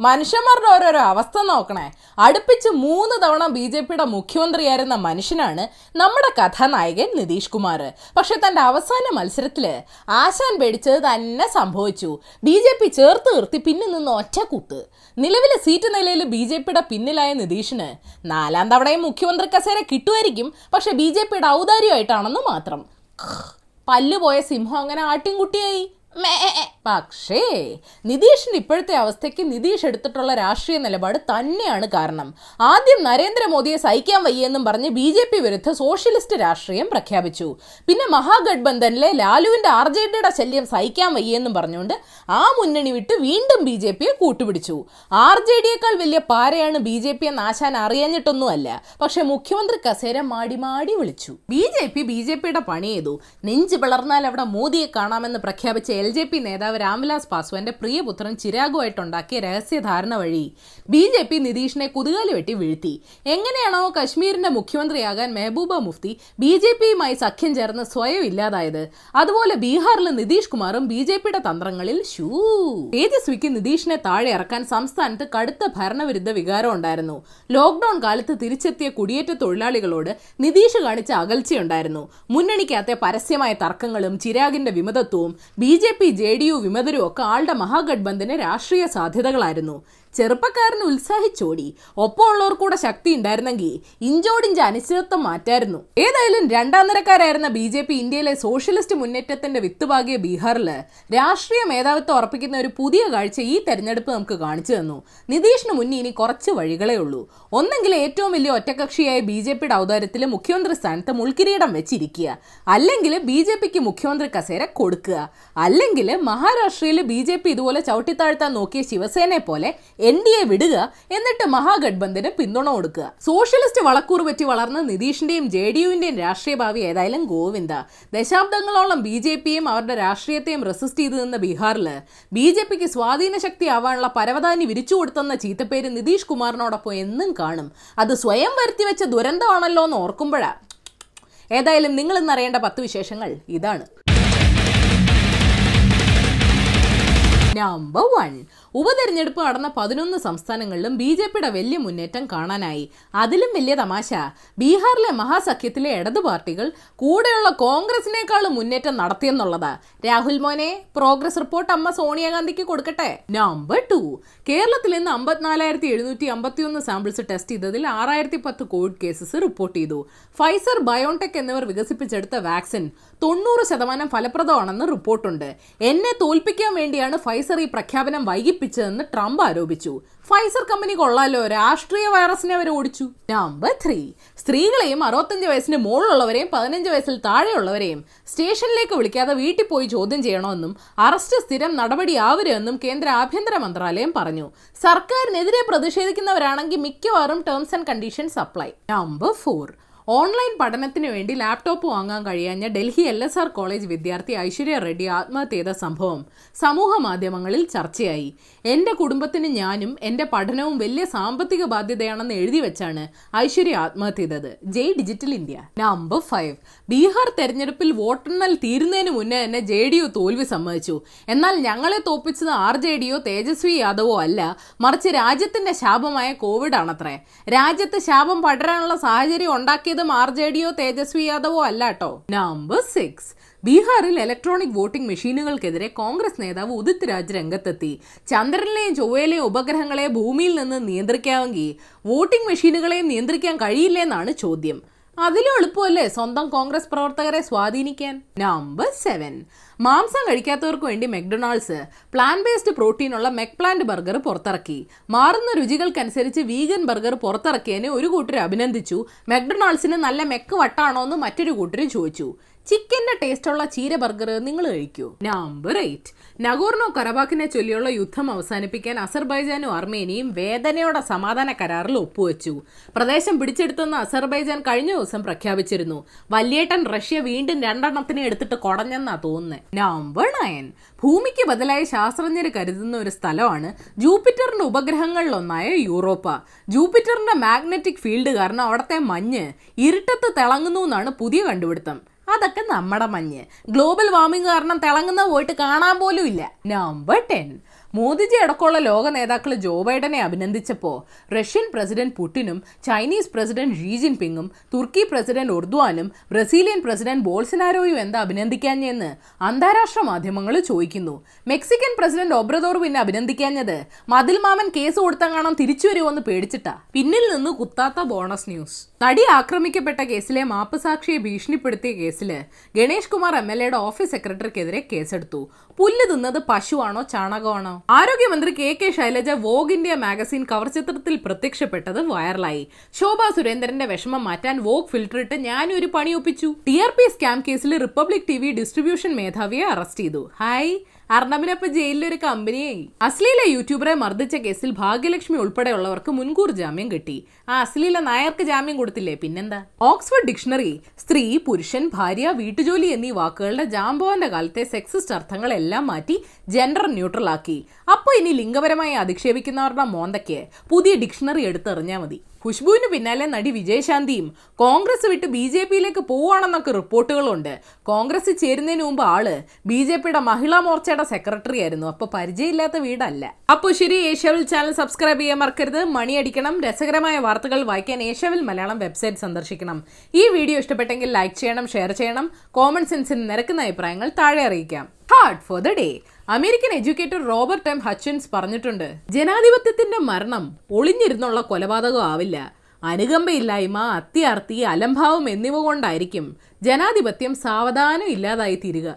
മനുഷ്യന്മാരുടെ ഓരോരോ അവസ്ഥ നോക്കണേ. അടുപ്പിച്ച് മൂന്ന് തവണ ബി ജെ പിയുടെ മുഖ്യമന്ത്രിയായിരുന്ന മനുഷ്യനാണ് നമ്മുടെ കഥാനായകൻ നിതീഷ് കുമാർ. പക്ഷെ തന്റെ അവസാന മത്സരത്തിൽ ആശാൻ പേടിച്ചത് തന്നെ സംഭവിച്ചു. ബി ജെ പി ചേർത്ത് നിർത്തി പിന്നിൽ നിന്ന് ഒറ്റക്കൂത്ത് നിലവിലെ സീറ്റ് നിലയിൽ ബി ജെ പിയുടെ പിന്നിലായ നിതീഷിന് നാലാം തവണയും മുഖ്യമന്ത്രി കസേര കിട്ടുമായിരിക്കും. പക്ഷെ ബി ജെ പിയുടെ ഔദാര്യമായിട്ടാണെന്ന് മാത്രം. പല്ലുപോയ സിംഹം അങ്ങനെ ആട്ടിൻകുട്ടിയായി. പക്ഷേ നിതീഷിന്റെ ഇപ്പോഴത്തെ അവസ്ഥയ്ക്ക് നിതീഷ് എടുത്തിട്ടുള്ള രാഷ്ട്രീയ നിലപാട് തന്നെയാണ് കാരണം. ആദ്യം നരേന്ദ്രമോദിയെ സഹിക്കാൻ വയ്യെന്നും പറഞ്ഞ് ബി ജെ പി വിരുദ്ധ സോഷ്യലിസ്റ്റ് രാഷ്ട്രീയം പ്രഖ്യാപിച്ചു. പിന്നെ മഹാഗഡ്ബന്ധനിലെ ലാലുവിന്റെ ആർ ജെ ഡിയുടെ ശല്യം സഹിക്കാൻ വയ്യെന്നും പറഞ്ഞുകൊണ്ട് ആ മുന്നണി വിട്ട് വീണ്ടും ബി ജെ പിയെ കൂട്ടുപിടിച്ചു. ആർ ജെ ഡിയേക്കാൾ വലിയ പാരയാണ് ബി ജെ പി എന്ന് ആശാൻ അറിയാഞ്ഞിട്ടൊന്നുമല്ല. പക്ഷെ മുഖ്യമന്ത്രി കസേര മാടി മാടി വിളിച്ചു. B J P B J പിയുടെ പണി ചെയ്തു നെഞ്ച് പിളർന്നാൽ അവിടെ മോദിയെ കാണാമെന്ന് പ്രഖ്യാപിച്ച എൽ ജെ പി നേതാവ് രാംവിലാസ് പാസ്വാന്റെ പ്രിയപുത്രൻ ചിരാഗുമായിട്ടുണ്ടാക്കിയ രഹസ്യധാരണ വഴി ബി ജെ പി നിതീഷിനെ കുതുകാലി വെട്ടി വീഴ്ത്തി. എങ്ങനെയാണോ കശ്മീരിന്റെ മുഖ്യമന്ത്രിയാകാൻ മെഹബൂബ മുഫ്തി ബി ജെ പിയുമായി സഖ്യം ചേർന്ന് സ്വയം ഇല്ലാതായത്. അതുപോലെ ബീഹാറിലെ നിതീഷ് കുമാറും ബി ജെ പിയുടെ തന്ത്രങ്ങളിൽ ഷൂ. തേജസ്വിക്ക് നിതീഷിനെ താഴെ ഇറക്കാൻ സംസ്ഥാനത്ത് കടുത്ത ഭരണവിരുദ്ധ വികാരം ഉണ്ടായിരുന്നു. ലോക്ഡൌൺ കാലത്ത് തിരിച്ചെത്തിയ കുടിയേറ്റ തൊഴിലാളികളോട് നിതീഷ് കാണിച്ച അകൽച്ചയുണ്ടായിരുന്നു. മുന്നണിക്കാത്ത പരസ്യമായ തർക്കങ്ങളും ചിരാഗിന്റെ വിമതത്വവും B J P J D U വിമതരും ഒക്കെ ആളുടെ മഹാഗഡ്ബന്ധന് രാഷ്ട്രീയ സാധ്യതകളായിരുന്നു. ചെറുപ്പക്കാരന് ഉത്സാഹിച്ചോടി. ഒപ്പമുള്ളവർ കൂടെ ശക്തി ഉണ്ടായിരുന്നെങ്കിൽ ഇഞ്ചോടിഞ്ച് അനിശ്ചിതത്വം മാറ്റായിരുന്നു. ഏതായാലും രണ്ടാം നിരക്കാരായിരുന്ന ബി ജെ പി ഇന്ത്യയിലെ സോഷ്യലിസ്റ്റ് മുന്നേറ്റത്തിന്റെ വിത്തുപാകിയ ബീഹാറിൽ രാഷ്ട്രീയ മേധാവിത്വം ഉറപ്പിക്കുന്ന ഒരു പുതിയ കാഴ്ച ഈ തെരഞ്ഞെടുപ്പ് നമുക്ക് കാണിച്ചു തന്നു. നിതീഷിന് മുന്നിൽ ഇനി കുറച്ച് വഴികളേ ഉള്ളൂ. ഒന്നെങ്കിൽ ഏറ്റവും വലിയ ഒറ്റകക്ഷിയായ ബി ജെ പിയുടെ ഔദാര്യത്തിൽ മുഖ്യമന്ത്രി സ്ഥാനത്ത് മുൾക്കിരീടം വെച്ചിരിക്കുക. അല്ലെങ്കിൽ ബി ജെ പിക്ക് മുഖ്യമന്ത്രി കസേര കൊടുക്കുക. അല്ലെങ്കിൽ മഹാരാഷ്ട്രയിൽ ബി ജെ പി ഇതുപോലെ ചവിട്ടിത്താഴ്ത്താൻ നോക്കിയ ശിവസേനയെ പോലെ എൻ ഡി എ വിടുക എന്നിട്ട് മഹാഗഡ്ബന്ധന് പിന്തുണ കൊടുക്കുക. സോഷ്യലിസ്റ്റ് വളക്കൂറ് പറ്റി വളർന്ന നിതീഷിന്റെയും ജെ ഡി യുവിന്റെയും രാഷ്ട്രീയ ഭാവി ഏതായാലും ഗോവിന്ദ. ദശാബ്ദങ്ങളോളം ബി ജെ പിയും അവരുടെ രാഷ്ട്രീയത്തെയും റെസിസ്റ്റ് ചെയ്തു നിന്ന ബീഹാറിൽ ബി ജെ പിക്ക് സ്വാധീന ശക്തി ആവാനുള്ള പരവതാനി വിരിച്ചു കൊടുത്തെന്ന ചീത്തപ്പേര് നിതീഷ് കുമാറിനോടൊപ്പം എന്നും കാണും. അത് സ്വയം വരുത്തി വെച്ച ദുരന്തമാണല്ലോ എന്ന് ഓർക്കുമ്പോഴാ. ഏതായാലും നിങ്ങൾ ഇന്നറിയേണ്ട പത്ത് വിശേഷങ്ങൾ ഇതാണ്. നമ്പർ വൺ ഉപതെരഞ്ഞെടുപ്പ് നടന്ന പതിനൊന്ന് സംസ്ഥാനങ്ങളിലും ബി ജെ പിയുടെ വലിയ മുന്നേറ്റം കാണാനായി. അതിലും വലിയ തമാശ. ബീഹാറിലെ മഹാസഖ്യത്തിലെ ഇടത് പാർട്ടികൾ കൂടെയുള്ള കോൺഗ്രസിനേക്കാളും മുന്നേറ്റം നടത്തിയെന്നുള്ളതാ. രാഹുൽ മോനെ പ്രോഗ്രസ് റിപ്പോർട്ട് അമ്മ സോണിയാഗാന്ധിക്ക് കൊടുക്കട്ടെ? നമ്പർ ടു കേരളത്തിൽ ഇന്ന് അമ്പത്തിനാലായിരത്തി എഴുന്നൂറ്റി അമ്പത്തിയൊന്ന് സാമ്പിൾസ് ടെസ്റ്റ് ചെയ്തതിൽ ആറായിരത്തി പത്ത് കോവിഡ് കേസസ് റിപ്പോർട്ട് ചെയ്തു. ഫൈസർ ബയോൺടെക് എന്നിവർ വികസിപ്പിച്ചെടുത്ത വാക്സിൻ തൊണ്ണൂറ് ശതമാനം ഫലപ്രദമാണെന്ന് റിപ്പോർട്ടുണ്ട്. എന്നെ തോൽപ്പിക്കാൻ വേണ്ടിയാണ് ഫൈസർ ഈ പ്രഖ്യാപനം വൈകിപ്പിച്ചതെന്ന് ട്രംപ് ആരോപിച്ചു. ഫൈസർ കമ്പനി കൊള്ളാലോ രാഷ്ട്രീയ വൈറസിനെ അവർ ഓടിച്ചു. നമ്പർ ത്രീ സ്ത്രീകളെയും അറുപത്തഞ്ച് വയസ്സിന് മുകളിലുള്ളവരെയും പതിനഞ്ച് വയസ്സിൽ താഴെയുള്ളവരെയും സ്റ്റേഷനിലേക്ക് വിളിക്കാതെ വീട്ടിൽ പോയി ചോദ്യം ചെയ്യണമെന്നും അറസ്റ്റ് സ്ഥിരം നടപടിയാവരുമെന്നും കേന്ദ്ര ആഭ്യന്തര മന്ത്രാലയം പറഞ്ഞു. സർക്കാരിനെതിരെ പ്രതിഷേധിക്കുന്നവരാണെങ്കിൽ മിക്കവാറും terms and conditions apply number four online പഠനത്തിന് വേണ്ടി ലാപ്ടോപ്പ് വാങ്ങാൻ കഴിയാഞ്ഞ Delhi L S R college വിദ്യാർത്ഥി ഐശ്വര്യ റെഡ്ഡി ആത്മഹത്യ ചെയ്ത സംഭവം സമൂഹ മാധ്യമങ്ങളിൽ ചർച്ചയായി. എന്റെ കുടുംബത്തിന് ഞാനും എന്റെ പഠനവും വലിയ സാമ്പത്തിക ബാധ്യതയാണെന്ന് എഴുതി വെച്ചാണ് ഐശ്വര്യ ആത്മഹത്യ ചെയ്തത് ജയ് digital India. Number five. Bihar തെരഞ്ഞെടുപ്പിൽ വോട്ടെണ്ണൽ തീരുന്നതിന് മുന്നേ തന്നെ ജെ ഡി യു തോൽവി സമ്മതിച്ചു. എന്നാൽ ഞങ്ങളെ തോൽപ്പിച്ചത് ആർ ജെ ഡിയോ തേജസ്വി യാദവോ അല്ല. മറിച്ച് രാജ്യത്തിന്റെ ശാപമായ കോവിഡ് ആണത്രേ രാജ്യത്ത് ശാപം പടരാനുള്ള സാഹചര്യം ഉണ്ടാക്കിയതും ആർ ജെ ഡിയോ തേജസ്വി യാദവോ അല്ല കേട്ടോ നമ്പർ സിക്സ് ബീഹാറിൽ ഇലക്ട്രോണിക് വോട്ടിംഗ് മെഷീനുകൾക്കെതിരെ കോൺഗ്രസ് നേതാവ് ഉദിത് രാജ് രംഗത്തെത്തി. ചന്ദ്രനിലെയും ചൊവ്വയിലെയും ഉപഗ്രഹങ്ങളെ ഭൂമിയിൽ നിന്ന് നിയന്ത്രിക്കാമെങ്കിൽ വോട്ടിംഗ് മെഷീനുകളെയും നിയന്ത്രിക്കാൻ കഴിയില്ലെന്നാണ് ചോദ്യം. അതിലും എളുപ്പമല്ലേ സ്വന്തം കോൺഗ്രസ് പ്രവർത്തകരെ സ്വാധീനിക്കാൻ? നമ്പർ സെവൻ മാംസം കഴിക്കാത്തവർക്ക് വേണ്ടി മെക്ഡൊണാൾഡ്സ് പ്ലാൻ ബേസ്ഡ് പ്രോട്ടീനുള്ള മെക്പ്ലാന്റ് ബർഗർ പുറത്തിറക്കി. മാറുന്ന രുചികൾക്കനുസരിച്ച് വീഗൻ ബർഗർ പുറത്തിറക്കിയതിനെ ഒരു കൂട്ടർ അഭിനന്ദിച്ചു. മെക്ഡൊണാൾഡ്സിന് നല്ല മെക്ക് വട്ടാണോ എന്ന് മറ്റൊരു കൂട്ടർ ചോദിച്ചു. ചിക്കന്റെ ടേസ്റ്റുള്ള ചീര ബർഗർ നിങ്ങൾ കഴിക്കൂ. നമ്പർ എയ്റ്റ് നഗോർണോ കറബാക്കിനെ ചൊല്ലിയുള്ള യുദ്ധം അവസാനിപ്പിക്കാൻ അസർബൈജാനും അർമേനിയും വേദനയോടെ സമാധാന കരാറിൽ ഒപ്പുവെച്ചു. പ്രദേശം പിടിച്ചെടുത്തെന്ന് അസർബൈജാൻ കഴിഞ്ഞ ദിവസം പ്രഖ്യാപിച്ചിരുന്നു. വല്യേട്ടൻ റഷ്യ വീണ്ടും രണ്ടെണ്ണത്തിനെ എടുത്തിട്ട് കുടഞ്ഞെന്നാ തോന്നുന്നത് നമ്പർ നയൻ ഭൂമിക്ക് ബദലായി ശാസ്ത്രജ്ഞർ കരുതുന്ന ഒരു സ്ഥലമാണ് ജൂപ്പിറ്ററിന്റെ ഉപഗ്രഹങ്ങളിലൊന്നായ യൂറോപ്പ. ജൂപ്പിറ്ററിന്റെ മാഗ്നറ്റിക് ഫീൽഡ് കാരണം അവിടുത്തെ മഞ്ഞ് ഇരുട്ടത്ത് തിളങ്ങുന്നു എന്നാണ് പുതിയ കണ്ടുപിടുത്തം. അതൊക്കെ നമ്മുടെ മഞ്ഞ്. ഗ്ലോബൽ വാർമിംഗ് കാരണം തിളങ്ങുന്ന പോയിട്ട് കാണാൻ പോലും ഇല്ല. നമ്പർ ടെൻ മോദിജി അടക്കമുള്ള ലോക നേതാക്കൾ ജോ ബൈഡനെ അഭിനന്ദിച്ചപ്പോൾ റഷ്യൻ പ്രസിഡന്റ് പുടിനും ചൈനീസ് പ്രസിഡന്റ് ഷീ ജിൻപിങ്ങും തുർക്കി പ്രസിഡന്റ് ഉർദ്വാനും ബ്രസീലിയൻ പ്രസിഡന്റ് ബോൾസനാരോയും എന്താ അഭിനന്ദിക്കാഞ്ഞെന്ന് അന്താരാഷ്ട്ര മാധ്യമങ്ങൾ ചോദിക്കുന്നു. മെക്സിക്കൻ പ്രസിഡന്റ് ഒബ്രദോർ പിന്നെ അഭിനന്ദിക്കാഞ്ഞത് മതിൽ മാമൻ കേസ് കൊടുത്തങ്ങാണം തിരിച്ചു വരുമോന്ന് പേടിച്ചിട്ടാ. പിന്നിൽ നിന്ന് കുത്താത്ത ബോണസ് ന്യൂസ്. നടി ആക്രമിക്കപ്പെട്ട കേസിലെ മാപ്പ് സാക്ഷിയെ ഭീഷണിപ്പെടുത്തിയ കേസിൽ ഗണേഷ് കുമാർ എം എൽ എയുടെ ഓഫീസ് സെക്രട്ടറിക്കെതിരെ കേസെടുത്തു. പുല്ല് തിന്നത് പശുവാണോ ചാണകമാണോ? ആരോഗ്യമന്ത്രി K K Shailaja Vogue India magazine cover ചിത്രത്തിൽ പ്രത്യക്ഷപ്പെട്ടത് വൈറലായി. ശോഭ സുരേന്ദ്രന്റെ വിഷമം മാറ്റാൻ വോഗ് ഫിൽട്ടർ ഇട്ട് ഞാനും ഒരു പണി ഒപ്പിച്ചു. ടി ആർ പി സ്കാം കേസിൽ റിപ്പബ്ലിക് ടി വി ഡിസ്ട്രിബ്യൂഷൻ മേധാവിയെ അറസ്റ്റ് ചെയ്തു. ഹായ്. അർണബിനൊപ്പം ജയിലിലൊരു കമ്പനിയായി അശ്ലീല യൂട്യൂബറെ മർദ്ദിച്ച കേസിൽ ഭാഗ്യലക്ഷ്മി ഉൾപ്പെടെയുള്ളവർക്ക് മുൻകൂർ ജാമ്യം കിട്ടി. ആ അശ്ലീല നായർക്ക് ജാമ്യം കൊടുത്തില്ലേ? പിന്നെന്താ? ഓക്സ്ഫോർഡ് ഡിക്ഷണറി സ്ത്രീ പുരുഷൻ ഭാര്യ വീട്ടുജോലി എന്നീ വാക്കുകളുടെ ജാംബോവന്റെ കാലത്തെ സെക്സിസ്റ്റ് അർത്ഥങ്ങളെല്ലാം മാറ്റി ജെൻഡർ ന്യൂട്രൽ ആക്കി അപ്പോൾ ഇനി ലിംഗപരമായി അധിക്ഷേപിക്കുന്നവരുടെ മോന്തയ്ക്ക് പുതിയ ഡിക്ഷണറി എടുത്തെറിഞ്ഞാൽ മതി. ഖുഷ്ബുവിന് പിന്നാലെ നടി വിജയശാന്തിയും കോൺഗ്രസ് വിട്ട് ബി ജെ പിയിലേക്ക് പോവാണെന്നൊക്കെ റിപ്പോർട്ടുകളുണ്ട്. കോൺഗ്രസ് ചേരുന്നതിന് മുമ്പ് ആൾ ബി ജെ പിയുടെ മഹിളാ മോർച്ചയുടെ സെക്രട്ടറി ആയിരുന്നു അപ്പൊ പരിചയമില്ലാത്ത വീടല്ല. അപ്പോൾ ശരി ഏഷ്യാവിൽ ചാനൽ സബ്സ്ക്രൈബ് ചെയ്യാൻ മറക്കരുത്. മണിയടിക്കണം. രസകരമായ വാർത്തകൾ വായിക്കാൻ ഏഷ്യാവിൽ മലയാളം വെബ്സൈറ്റ് സന്ദർശിക്കണം. ഈ വീഡിയോ ഇഷ്ടപ്പെട്ടെങ്കിൽ ലൈക്ക് ചെയ്യണം ഷെയർ ചെയ്യണം. കോമൺ സെൻസിന് നിരക്കുന്ന അഭിപ്രായങ്ങൾ താഴെ അറിയിക്കാം. Hard for the day American educator Robert M Hutchins പറഞ്ഞിട്ടുണ്ട് ജനാധിപത്യത്തിന്റെ മരണം ഒളിഞ്ഞിരുന്നുള്ള കൊലപാതകം ആവില്ല. അനുകമ്പയില്ലായ്മ അത്യാർത്തി അലംഭാവം എന്നിവ കൊണ്ടായിരിക്കും ജനാധിപത്യം സാവധാനം ഇല്ലാതായി തീരുക.